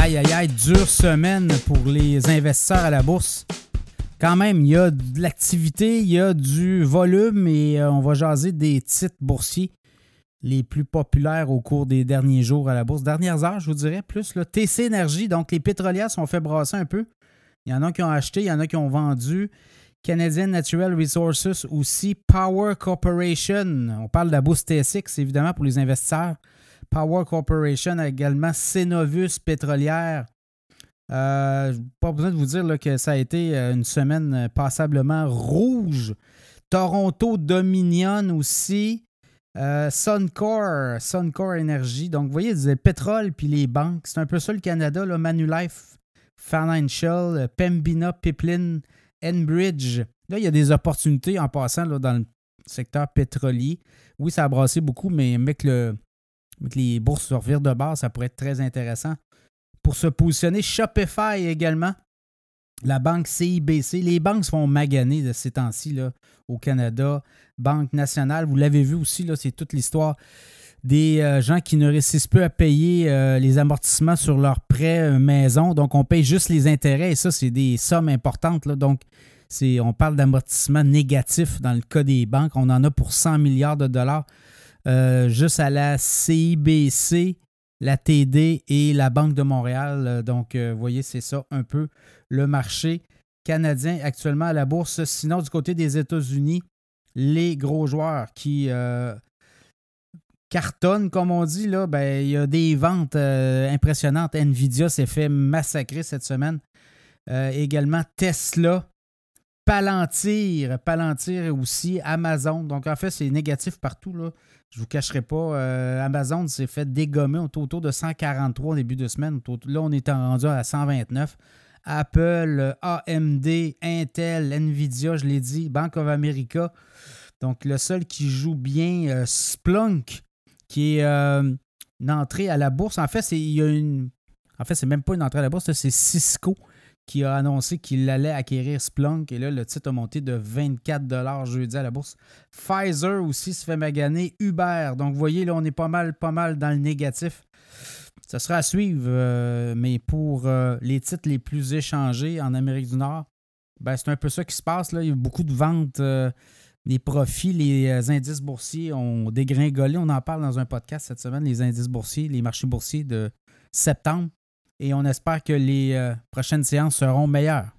Aïe, aïe, aïe, dure semaine pour les investisseurs à la bourse. Quand même, il y a de l'activité, il y a du volume et euh, on va jaser des titres boursiers les plus populaires au cours des derniers jours à la bourse. Dernières heures, je vous dirais, plus le TC Énergie. Donc, les pétrolières sont fait brasser un peu. Il y en a qui ont acheté, il y en a qui ont vendu. Canadian Natural Resources aussi. Power Corporation. On parle de la bourse TSX, évidemment, pour les investisseurs. Power Corporation également. Cenovus Pétrolière. Euh, pas besoin de vous dire que ça a été euh, une semaine passablement rouge. Toronto Dominion aussi. Euh, Suncor, Suncor Energy. Donc, vous voyez, le pétrole puis les banques. C'est un peu ça le Canada. Là. Manulife Financial, Pembina Pipeline, Enbridge. Là, il y a des opportunités en passant là, dans le secteur pétrolier. Oui, ça a brassé beaucoup, mais avec, le, les bourses se revirent de base, ça pourrait être très intéressant pour se positionner. Shopify également. La banque CIBC. Les banques se font maganer de ces temps-ci au Canada. Banque nationale, vous l'avez vu aussi, c'est toute l'histoire des euh, gens qui ne réussissent plus à payer euh, les amortissements sur leurs prêts euh, maison. Donc, on paye juste les intérêts et ça, c'est des sommes importantes. Là. Donc, on parle d'amortissement négatif dans le cas des banques. On en a pour 100 milliards de dollars juste à la CIBC, la TD et la Banque de Montréal. Donc, vous voyez, c'est ça un peu le marché canadien actuellement à la bourse. Sinon, du côté des États-Unis, les gros joueurs qui cartonnent, comme on dit, ben, il y a des ventes euh, impressionnantes. Nvidia s'est fait massacrer cette semaine. Euh, également Tesla, Palantir, Palantir aussi, Amazon. Donc en fait, c'est négatif partout. Là. Je ne vous cacherai pas. Euh, Amazon s'est fait dégommer autour de 143 au début de semaine. Là, on est rendu à 129. Apple, AMD, Intel, Nvidia, je l'ai dit, Bank of America. Donc, le seul qui joue bien, Splunk, qui est euh, une entrée à la bourse. En fait, c'est il y a. En fait, même pas une entrée à la bourse, c'est Cisco qui a annoncé qu'il allait acquérir Splunk. Et là, le titre a monté de 24 jeudi à la bourse. Pfizer aussi se fait maganer. Uber. Donc, vous voyez, là, on est pas mal, pas mal dans le négatif. Ça sera à suivre, euh, mais pour euh, les titres les plus échangés en Amérique du Nord, ben, c'est un peu ça qui se passe. Il y a beaucoup de ventes les profits, les euh, indices boursiers ont dégringolé. On en parle dans un podcast cette semaine, les indices boursiers, les marchés boursiers de septembre. Et on espère que les euh, prochaines séances seront meilleures.